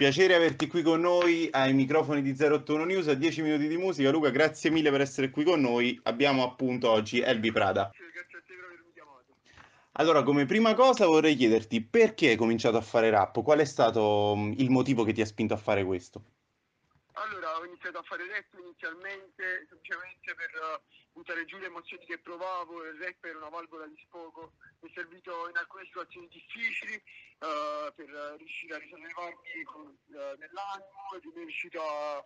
piacere averti qui con noi ai microfoni di 081 News a 10 minuti di musica. Luca, grazie mille per essere qui con noi. Abbiamo appunto oggi Elvi Prada. Grazie a te per avermi chiamato. Allora, come prima cosa vorrei chiederti perché hai cominciato a fare rap? Qual è stato mm, il motivo che ti ha spinto a fare questo? Allora, ho iniziato a fare rap inizialmente semplicemente per uh, buttare giù le emozioni che provavo. Il rap era una valvola di sfogo, mi è servito in alcune situazioni difficili uh, per uh, riuscire a risollevarmi con, nell'animo e sono riuscito a,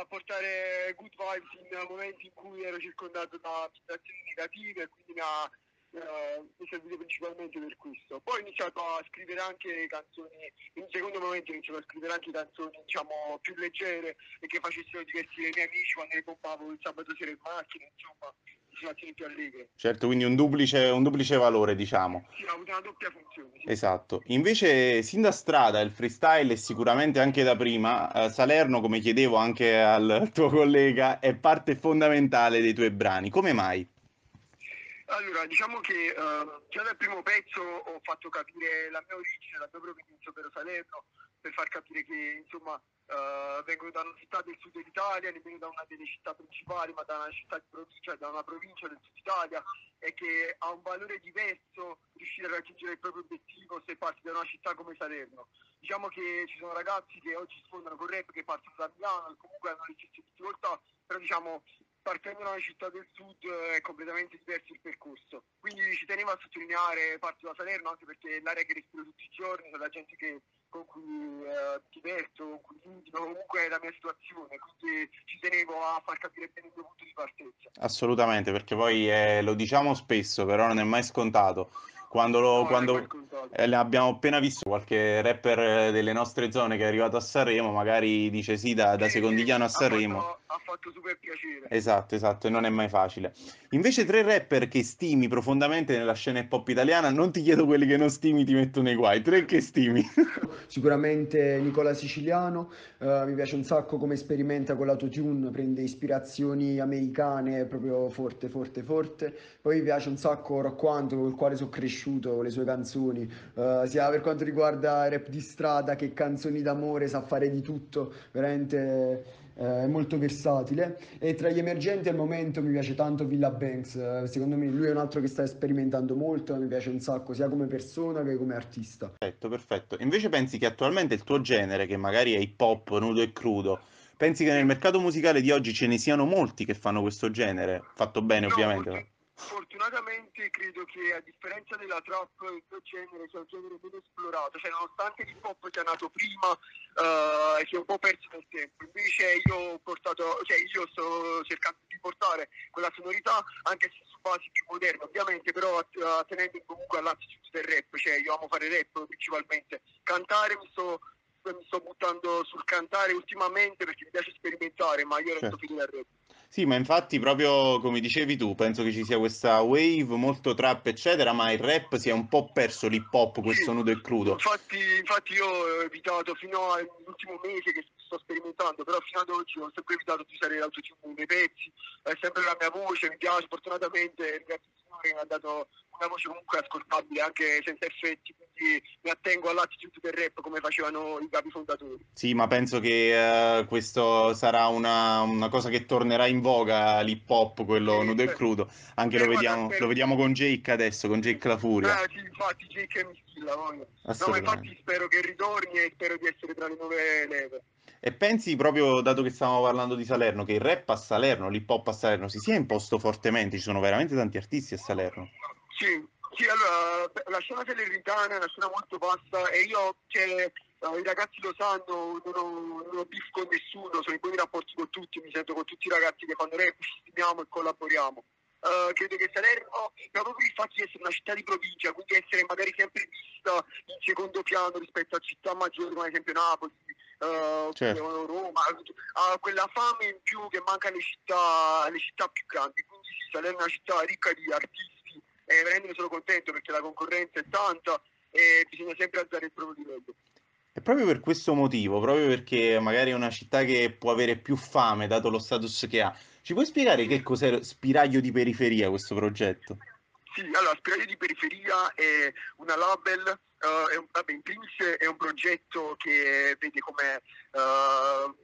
a, portare good vibes in momenti in cui ero circondato da situazioni negative quindi mi ha eh, mi è servito principalmente per questo. Poi ho iniziato a scrivere anche canzoni, in secondo momento ho iniziato a scrivere anche canzoni diciamo più leggere e che facessero divertire i miei amici quando le pompavo il sabato sera in macchina, insomma, situazioni più allegre. Certo, quindi un duplice, un duplice valore, diciamo. Sì, ha avuto una doppia funzione. Sì. Esatto. Invece, sin da strada, il freestyle e sicuramente anche da prima, eh, Salerno, come chiedevo anche al tuo collega, è parte fondamentale dei tuoi brani. Come mai? Allora, diciamo che uh, già dal primo pezzo ho fatto capire la mia origine, la mia provenienza, ovvero Salerno, per far capire che insomma uh, vengo da una città del sud d'Italia, nemmeno da una delle città principali, ma da una città di provincia, da una provincia del sud Italia e che ha un valore diverso riuscire a raggiungere il proprio obiettivo se parti da una città come Salerno. Diciamo che ci sono ragazzi che oggi sfondano con rap che partono da Milano comunque hanno le stesse difficoltà, però diciamo partendo da una città del sud è completamente diverso il percorso. Quindi ci tenevo a sottolineare parto da Salerno anche perché è l'area che respiro tutti i giorni, la gente che, con cui eh, diverto, con cui intimo, comunque è la mia situazione, quindi ci tenevo a far capire bene il mio punto di partenza. Assolutamente, perché poi eh, lo diciamo spesso, però non è mai scontato. Quando, lo, no, quando eh, abbiamo appena visto qualche rapper delle nostre zone che è arrivato a Sanremo, magari dice sì da, da secondigliano a Sanremo. Ha fatto, ha fatto super piacere. Esatto, esatto, e non è mai facile. Invece tre rapper che stimi profondamente nella scena hip hop italiana, non ti chiedo quelli che non stimi, ti metto nei guai, tre che stimi. Sicuramente Nicola Siciliano, uh, mi piace un sacco come sperimenta con l'autotune, prende ispirazioni americane proprio forte, forte, forte. Poi mi piace un sacco Rocquanto, con il quale sono cresciuto cresciuto le sue canzoni, uh, sia per quanto riguarda rap di strada che canzoni d'amore, sa fare di tutto, veramente uh, è molto versatile. E tra gli emergenti al momento mi piace tanto Villa Banks, uh, secondo me lui è un altro che sta sperimentando molto, mi piace un sacco sia come persona che come artista. Perfetto, perfetto. Invece pensi che attualmente il tuo genere, che magari è hip hop, nudo e crudo, pensi che nel mercato musicale di oggi ce ne siano molti che fanno questo genere? Fatto bene, no, ovviamente. Fortunatamente credo che a differenza della trap il tuo genere sia un genere meno esplorato, cioè nonostante l'hip hop sia nato prima uh, e sia un po' perso nel tempo, invece io ho portato, cioè io sto cercando di portare quella sonorità anche se su basi più moderne ovviamente, però uh, tenendo comunque all'attitude del rap, cioè io amo fare rap principalmente, cantare mi sto mi sto buttando sul cantare ultimamente perché mi piace sperimentare, ma io resto certo. fedele al rap. Sì, ma infatti proprio come dicevi tu, penso che ci sia questa wave molto trap eccetera, ma il rap si è un po' perso l'hip hop, questo nudo e crudo. Infatti, infatti io ho evitato fino all'ultimo mese che sto sperimentando, però fino ad oggi ho sempre evitato di usare l'autotune nei pezzi, è sempre la mia voce, mi piace, fortunatamente il Signore che mi ha dato una voce comunque ascoltabile anche senza effetti, quindi mi attengo all'attitude del rap come facevano i capi fondatori. Sì, ma penso che uh, questo sarà una, una, cosa che tornerà in voga l'hip hop, quello sì, nudo e crudo. Anche lo vediamo, lo vediamo, con Jake adesso, con Jake La Furia. Ah, sì, infatti Jake mi stilla, no? no, infatti spero che ritorni e spero di essere tra le nuove leve. E pensi proprio, dato che stavamo parlando di Salerno, che il rap a Salerno, l'hip hop a Salerno si sia imposto fortemente? Ci sono veramente tanti artisti a Salerno. Sì, sì, allora, la scena salernitana è una scena molto vasta e io, cioè, uh, i ragazzi lo sanno, non ho, non ho beef con nessuno, sono in buoni rapporti con tutti, mi sento con tutti i ragazzi che fanno rap, ci stimiamo e collaboriamo. Uh, credo che Salerno, proprio per il fatto di essere una città di provincia, quindi essere magari sempre vista in secondo piano rispetto a città maggiori come ad esempio Napoli, uh, certo. Roma, ha quella fame in più che manca alle città, alle città più grandi, quindi sì, Salerno è una città ricca di artisti e ne sono contento perché la concorrenza è tanta e bisogna sempre alzare il proprio livello. E proprio per questo motivo, proprio perché magari è una città che può avere più fame dato lo status che ha, ci puoi spiegare che cos'è Spiraglio di Periferia questo progetto? Sì, allora Spiraglio di Periferia è una label uh, è un, vabbè, in primis è un progetto che vede come uh,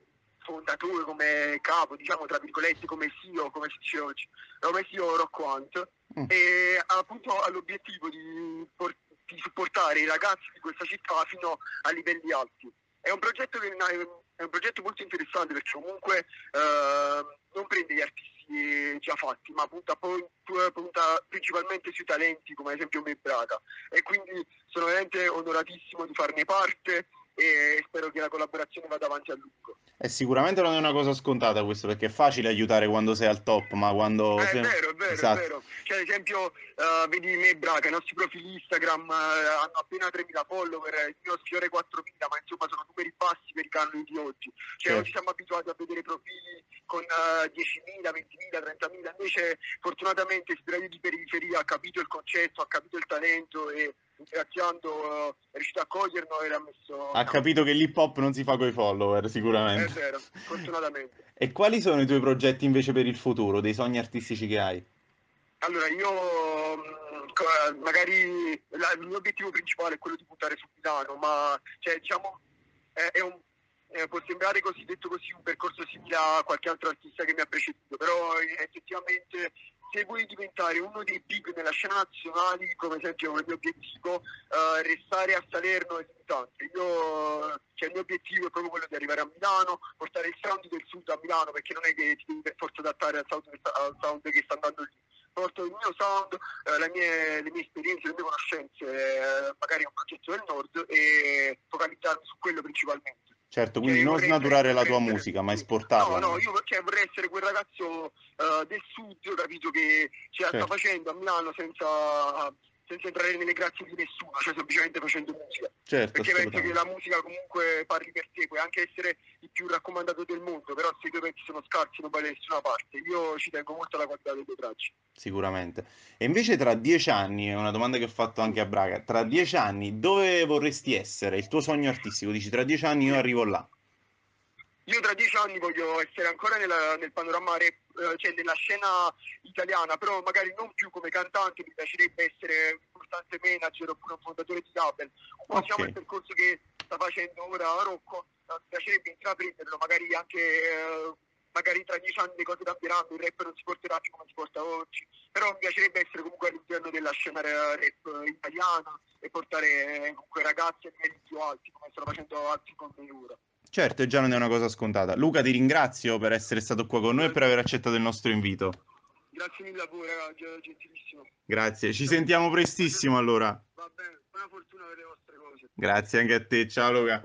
fondatore, come capo, diciamo tra virgolette, come CEO, come si dice oggi, come CEO Rocco Hunt, mm. e appunto ha l'obiettivo di, di, supportare i ragazzi di questa città fino a livelli alti. È un progetto, che, è un progetto molto interessante perché comunque uh, non prende gli artisti già fatti, ma punta, punta, principalmente sui talenti, come ad esempio me Braga. E quindi sono veramente onoratissimo di farne parte e spero che la collaborazione vada avanti a lungo. E sicuramente non è una cosa scontata questo, perché è facile aiutare quando sei al top, ma quando... Eh, è vero, è vero, esatto. è vero. Cioè, ad esempio, uh, vedi me e Braca, i nostri profili Instagram uh, hanno appena 3.000 follower, il mio sfiore 4.000, ma insomma sono numeri bassi per i canoni di oggi. Cioè, certo. oggi siamo abituati a vedere profili con uh, 10.000, 20.000, 30.000, invece fortunatamente Sbraio di Periferia ha capito il concetto, ha capito il talento e ringraziando uh, è riuscito a coglierlo e ha messo... Ha capito che l'hip hop non si fa con i follower, sicuramente. È vero, fortunatamente. e quali sono i tuoi progetti invece per il futuro, dei sogni artistici che hai? Allora, io mm, magari la, il mio obiettivo principale è quello di puntare su Milano, ma cioè, diciamo è, è un, eh, può sembrare così detto così un percorso simile a qualche altro artista che mi ha preceduto, però eh, effettivamente se vuoi diventare uno dei big nella scena nazionale, come esempio il mio obiettivo, uh, restare a Salerno è limitante. Io, cioè, il mio obiettivo è proprio quello di arrivare a Milano, portare il sound del sud a Milano, perché non è che ti devi per forza adattare al sound, al sound che sta andando lì. Porto il mio sound, eh, le, mie, le, mie, esperienze, le mie conoscenze, eh, magari un progetto del nord e focalizzarmi su quello principalmente. Certo, quindi non snaturare la tua essere, musica, ma esportarla. No, no, io cioè, vorrei essere quel ragazzo uh, del sud, capito, che ce la certo. sta facendo a Milano senza senza entrare nelle grazie di nessuno, cioè semplicemente facendo musica. Certo, Perché penso che la musica comunque parli per te, puoi anche essere il più raccomandato del mondo, però se i tuoi pezzi sono scarsi non vai da nessuna parte. Io ci tengo molto alla qualità dei tuoi tracce. Sicuramente. E invece tra dieci anni, è una domanda che ho fatto anche a Braga, tra dieci anni dove vorresti essere? Il tuo sogno artistico? Dici tra dieci anni io arrivo là. Io tra dieci anni voglio essere ancora nella, nel panorama rap, cioè nella scena italiana, però magari non più come cantante, mi piacerebbe essere un importante manager oppure un fondatore di label. Po' okay. il percorso che sta facendo ora Rocco, mi piacerebbe intraprenderlo, magari anche eh, magari tra dieci anni le cose cambieranno, il rap non si porterà più come si porta oggi, però mi piacerebbe essere comunque all'interno della scena rap italiana e portare eh, comunque ragazzi a livelli più alti come stanno facendo altri con me ora. Certo, già non è una cosa scontata. Luca, ti ringrazio per essere stato qua con noi e per aver accettato il nostro invito. Grazie mille a voi, ragazzi, gentilissimo. Grazie, ci sentiamo prestissimo allora. Va bene, buona fortuna per le vostre cose. Grazie anche a te, ciao Luca.